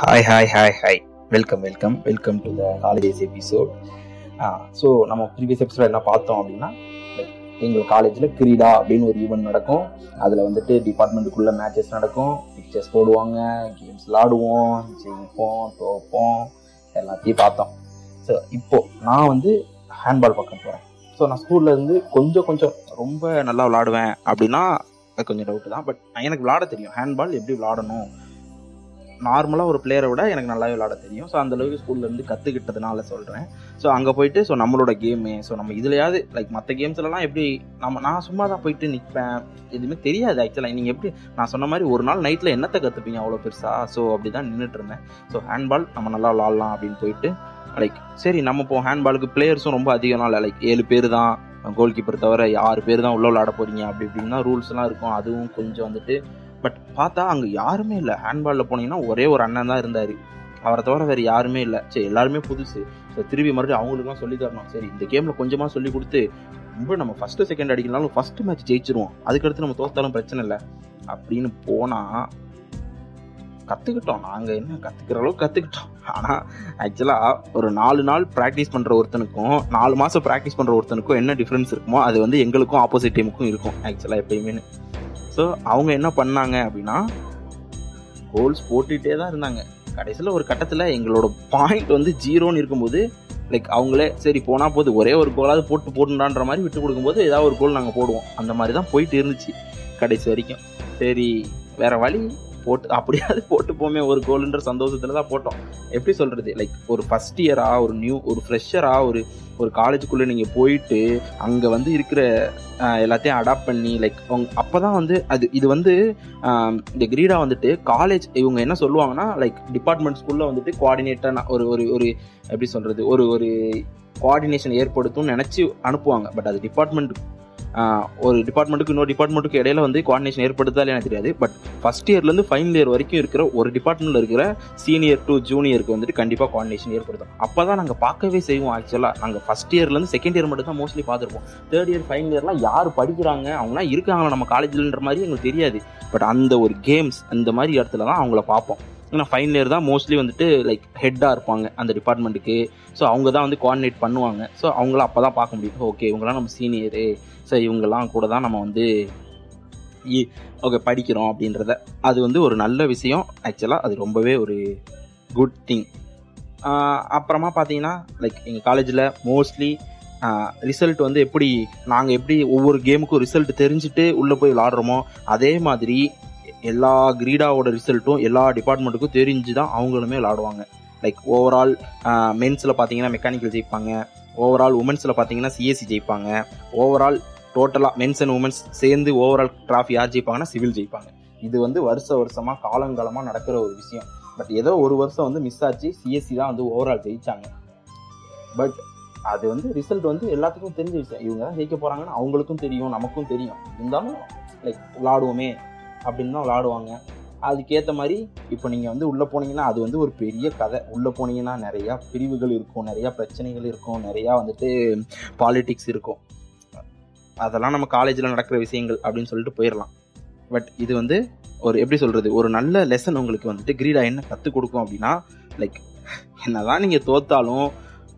Hi hi hi hi welcome welcome welcome to the college episode so நம்ம previous episode என்ன பார்த்தோம் அப்படின்னா எங்கள் காலேஜில் கிரீடா அப்படின்னு ஒரு ஈவெண்ட் நடக்கும். அதில் வந்துட்டு டிபார்ட்மெண்ட்டுக்குள்ளே மேட்சஸ் நடக்கும். பிக்சர்ஸ் போடுவாங்க கேம்ஸ் விளாடுவோம் ஜெயிப்போம் தோப்போம் எல்லாத்தையும் பார்த்தோம். ஸோ இப்போ நான் வந்து ஹேண்ட்பால் பக்கம் போகிறேன் ஸோ நான் ஸ்கூலில் இருந்து கொஞ்சம் கொஞ்சம் ரொம்ப நல்லா விளாடுவேன் அப்படின்னா அது கொஞ்சம் டவுட்டு தான். பட் எனக்கு விளாட தெரியும். ஹேண்ட்பால் எப்படி விளாடணும்? நார்மலாக ஒரு பிளேயரை விட எனக்கு நல்லாவே விளாட தெரியும். ஸோ அந்தளவுக்கு ஸ்கூல்லேருந்து கற்றுக்கிட்டதுனால சொல்கிறேன் ஸோ அங்கே போயிட்டு ஸோ நம்மளோட கேமு ஸோ நம்ம இதுலையாவது லைக் மற்ற கேம்ஸ்லலாம் எப்படி நம்ம நான் சும்மா தான் போயிட்டு நிற்பேன் எதுவுமே தெரியாது ஆக்சுவலாக நீங்கள் எப்படி நான் சொன்ன மாதிரி ஒரு நாள் நைட்டில் என்னத்தை கற்றுப்பீங்க அவ்வளோ பெருசாக ஸோ அப்படி தான் நின்றுட்டு இருந்தேன். ஸோ ஹேண்ட்பால் நம்ம நல்லா விளாட்லாம் அப்படின்னு போயிட்டு லைக் சரி நம்ம இப்போ ஹேண்ட்பாலுக்கு பிளேயர்ஸும் ரொம்ப அதிகம்லாம் இல்லை லைக் ஏழு பேர் தான் கோல் கீப்பர் தவிர ஆறு பேர் தான் உள்ள விளாட போகிறீங்க அப்படி இப்படின்னா ரூல்ஸ்லாம் இருக்கும். அதுவும் கொஞ்சம் வந்துட்டு பட் பார்த்தா அங்கே யாருமே இல்லை. ஹேண்ட்பாலில் போனீங்கன்னா ஒரே ஒரு அண்ணன் தான் இருந்தார். அவரை தவிர வேறு யாருமே இல்லை. சரி எல்லாருமே புதுசு. ஸோ திருப்பி மறுபடியும் அவங்களுக்குலாம் சொல்லி தரணும். சரி இந்த கேமில் கொஞ்சமாக சொல்லி கொடுத்து ரொம்ப நம்ம ஃபஸ்ட்டு செகண்ட் அடிக்கலாலும் ஃபஸ்ட்டு மேட்ச் ஜெயிச்சிருவோம். அதுக்கடுத்து நம்ம தோத்தாலும் பிரச்சனை இல்லை. அப்படின்னு போனால் கற்றுக்கிட்டோம் நாங்கள் என்ன கற்றுக்கிற அளவுக்கு கற்றுக்கிட்டோம் ஆனால் ஆக்சுவலாக ஒரு நாலு நாள் ப்ராக்டிஸ் பண்ணுற ஒருத்தனுக்கும் நாலு மாதம் ப்ராக்டிஸ் பண்ணுற ஒருத்தனுக்கும் என்ன டிஃப்ரென்ஸ் இருக்குமோ அது வந்து எங்களுக்கும் ஆப்போசிட் டீமுக்கும் இருக்கும் ஆக்சுவலாக எப்பயுமே ஸோ அவங்க என்ன பண்ணாங்க அப்படின்னா கோல்ஸ் போட்டுகிட்டே தான் இருந்தாங்க. கடைசியில் ஒரு கட்டத்தில் எங்களோட பாயிண்ட் வந்து ஜீரோன்னு இருக்கும்போது லைக் அவங்களே சரி போனால் போது ஒரே ஒரு கோலாவது போட்டு போட்டுண்டான்ற மாதிரி விட்டு கொடுக்கும்போது ஏதாவது ஒரு கோல் நாங்கள் போடுவோம். அந்த மாதிரி தான் போயிட்டு இருந்துச்சு கடைசி வரைக்கும். சரி வேறு வழி போட்டு அப்படியாவது போட்டு போமே ஒரு கோல்ன்ற சந்தோஷத்துல தான் போட்டோம். எப்படி சொல்றது? லைக் ஒரு ஃபர்ஸ்ட் இயரா ஒரு நியூ ஒரு ஃப்ரெஷரா ஒரு ஒரு காலேஜுக்குள்ள நீங்கள் போயிட்டு அங்கே வந்து இருக்கிற எல்லாத்தையும் அடாப்ட் பண்ணி லைக் அப்போ தான் வந்து அது இது வந்து இந்த கிரீடா வந்துட்டு காலேஜ் இவங்க என்ன சொல்லுவாங்கன்னா லைக் டிபார்ட்மெண்ட் ஸ்கூல்ல வந்துட்டு கோஆர்டினேட்டர் ஒரு ஒரு ஒரு எப்படி சொல்கிறது ஒரு ஒரு கோஆர்டினேஷன் ஏற்படுத்தும்னு நினச்சி அனுப்புவாங்க. பட் அது டிபார்ட்மெண்ட் ஒரு டிபார்ட்மெண்ட்டுக்கு இன்னொரு டிபார்ட்மெண்ட்டுக்கு இடையில வந்து கோஆர்டினேஷன் ஏற்படுத்தா எனக்கு தெரியாது. பட் ஃபஸ்ட் இயர்லேருந்து ஃபைனல் இயர் வரைக்கும் இருக்கிற ஒரு டிபார்ட்மெண்ட்டில் இருக்கிற சீனியர் டு ஜூனியருக்கு வந்துட்டு கண்டிப்பாக கோஆர்டினேஷன் ஏற்படுத்தும் அப்போ தான் நாங்கள் பார்க்கவே செய்வோம் ஆக்சுவலாக நாங்கள் ஃபஸ்ட் இயர்லேருந்து செகண்ட் இயர் மட்டும் தான் மோஸ்ட்லி பார்த்துருப்போம். தேர்ட் இயர் ஃபைனல் இயர்லாம் யார் படிக்கிறாங்க? அவங்களாம் இருக்காங்களா? நம்ம காலேஜ்லன்ற மாதிரி எங்களுக்கு தெரியாது. பட் அந்த ஒரு கேம்ஸ் அந்த மாதிரி இடத்துல தான் அவங்கள பார்ப்போம். ஏன்னா ஃபைனல் இயர் தான் மோஸ்ட்லி வந்துட்டு லைக் ஹெட்டாக இருப்பாங்க அந்த டிபார்ட்மெண்ட்டுக்கு ஸோ அவங்க தான் வந்து கோஆர்டினேட் பண்ணுவாங்க. ஸோ அவங்களாம் அப்போ தான் பார்க்க முடியும். ஓகே இவங்களாம் நம்ம சீனியரு ஸோ இவங்கெல்லாம் கூட தான் நம்ம வந்து ஓகே படிக்கிறோம் அப்படின்றத. அது வந்து ஒரு நல்ல விஷயம். ஆக்சுவலாக அது ரொம்பவே ஒரு குட் திங் அப்புறமா பார்த்தீங்கன்னா லைக் எங்கள் காலேஜில் மோஸ்ட்லி ரிசல்ட் வந்து எப்படி நாங்கள் எப்படி ஒவ்வொரு கேமுக்கும் ரிசல்ட் தெரிஞ்சுட்டு உள்ளே போய் விளாடுறோமோ அதே மாதிரி எல்லா கிரீடாவோட ரிசல்ட்டும் எல்லா டிபார்ட்மெண்ட்டுக்கும் தெரிஞ்சு தான் அவங்களுமே விளாடுவாங்க லைக் ஓவரால் மென்ஸில் பார்த்தீங்கன்னா மெக்கானிக்கல் ஜெயிப்பாங்க. ஓவரால் உமன்ஸில் பார்த்தீங்கன்னா சிஎஸ்சி ஜெயிப்பாங்க. ஓவரால் டோட்டலாக மென்ஸ் அண்ட் உமன்ஸ் சேர்ந்து ஓவரால் ட்ராஃபி யார் ஜெயிப்பாங்கன்னா சிவில் ஜெயிப்பாங்க. இது வந்து வருஷ வருஷமாக காலங்காலமாக நடக்கிற ஒரு விஷயம். பட் ஏதோ ஒரு வருஷம் வந்து மிஸ் ஆச்சு சிஎஸ்சி தான் வந்து ஓவரால் ஜெயிச்சாங்க. பட் அது வந்து ரிசல்ட் வந்து எல்லாத்துக்கும் தெரிஞ்ச விஷயம் இவங்க தான் ஜெயிக்க போகிறாங்கன்னு அவங்களுக்கும் தெரியும் நமக்கும் தெரியும். இருந்தாலும் லைக் விளாடுவோமே அப்படின்னு தான் விளாடுவாங்க. அதுக்கேற்ற மாதிரி இப்போ நீங்கள் வந்து உள்ளே போனீங்கன்னா அது வந்து ஒரு பெரிய கதை. உள்ளே போனீங்கன்னா நிறையா பிரிவுகள் இருக்கும் நிறையா பிரச்சனைகள் இருக்கும் நிறையா வந்துட்டு பாலிட்டிக்ஸ் இருக்கும். அதெல்லாம் நம்ம காலேஜில் நடக்கிற விஷயங்கள் அப்படின்னு சொல்லிட்டு போயிடலாம் பட் இது வந்து ஒரு எப்படி சொல்கிறது ஒரு நல்ல லெசன் உங்களுக்கு வந்துட்டு கிரீடா என்ன கற்றுக் கொடுக்கும் அப்படின்னா லைக் என்னதான் நீங்கள் தோத்தாலும்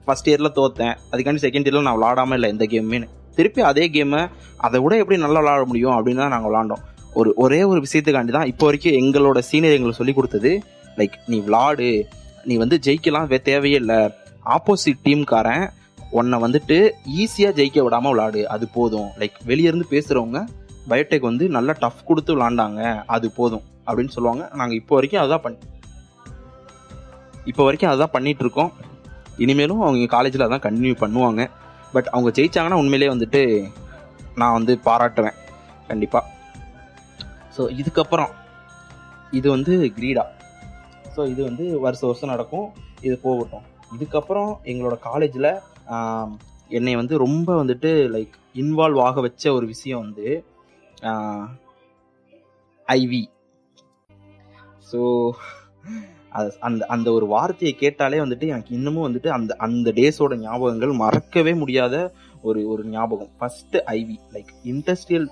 ஃபஸ்ட் இயரில் தோத்தேன் அதுக்காண்டி செகண்ட் இயரில் நான் விளாடாமல் இல்லை எந்த கேமுமே திருப்பி அதே கேமை அதை விட எப்படி நல்லா விளாட முடியும் அப்படின்னு தான் நாங்கள் விளாண்டோம். ஒரு ஒரே ஒரு விஷயத்துக்காண்டி தான் இப்போ வரைக்கும் எங்களோட சீனியர் எங்களுக்கு சொல்லி கொடுத்தது லைக் நீ விளாடு நீ வந்து ஜெயிக்கலாம் வே- தேவையே இல்லை. ஆப்போசிட் டீம்காரன் உன்னை வந்துட்டு ஈஸியாக ஜெயிக்க விடாமல் விளாடு அது போதும். லைக் வெளியேருந்து பேசுகிறவங்க பயோடெக் வந்து நல்லா டஃப் கொடுத்து விளாண்டாங்க அது போதும் அப்படின்னு சொல்லுவாங்க. நாங்கள் இப்போ வரைக்கும் அதான் பண்ணி இப்போ வரைக்கும் அதான் பண்ணிட்டு இருக்கோம். இனிமேலும் அவங்க காலேஜில் அதான் கண்டினியூ பண்ணுவாங்க. பட் அவங்க ஜெயிச்சாங்கன்னா உண்மையிலேயே வந்துட்டு நான் வந்து பாராட்டுவேன் கண்டிப்பாக ஸோ இதுக்கப்புறம் இது வந்து கிரீடா. ஸோ இது வந்து வருஷம் வருஷம் நடக்கும். இது போகட்டும். இதுக்கப்புறம் எங்களோட காலேஜில் என்னை வந்து ரொம்ப வந்துட்டு லைக் இன்வால்வ் ஆக வச்ச ஒரு விஷயம் வந்து ஐவி ஸோ அது அந்த அந்த ஒரு வார்த்தையை கேட்டாலே வந்துட்டு எனக்கு இன்னமும் வந்துட்டு அந்த அந்த டேஸோட ஞாபகங்கள் மறக்கவே முடியாத ஒரு ஒரு ஞாபகம். ஃபஸ்ட்டு ஐவி லைக் இண்டஸ்ட்ரியல்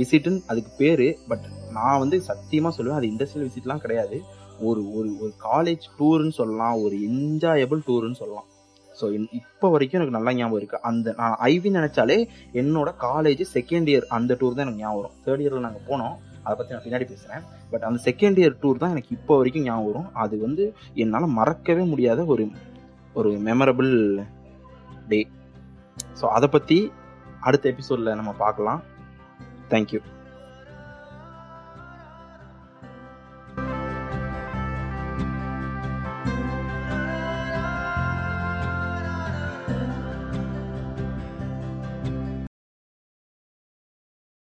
விசிட்டுன்னு அதுக்கு பேர் பட் நான் வந்து சத்தியமாக சொல்லுவேன் அது இண்டஸ்ட்ரியல் விசிட்லாம் கிடையாது. ஒரு ஒரு ஒரு காலேஜ் டூர்னு சொல்லலாம் ஒரு என்ஜாயபிள் டூர்னு சொல்லலாம். ஸோ இப்போ வரைக்கும் எனக்கு நல்லா ஞாபகம் இருக்குது அந்த நான் ஐவி நினச்சாலே என்னோட காலேஜ் செகண்ட் இயர் அந்த டூர் தான் எனக்கு ஞாபகம் வரும். தேர்ட் இயரில் நாங்கள் போனோம் அதை பற்றி நான் பின்னாடி பேசுகிறேன் பட் அந்த செகண்ட் இயர் டூர் தான் எனக்கு இப்போ வரைக்கும் ஞாபகம் வரும். அது வந்து என்னால் மறக்கவே முடியாத ஒரு ஒரு மெமரபிள் டே ஸோ அதை பற்றி அடுத்த எபிசோடில் நம்ம பார்க்கலாம். தேங்க்யூ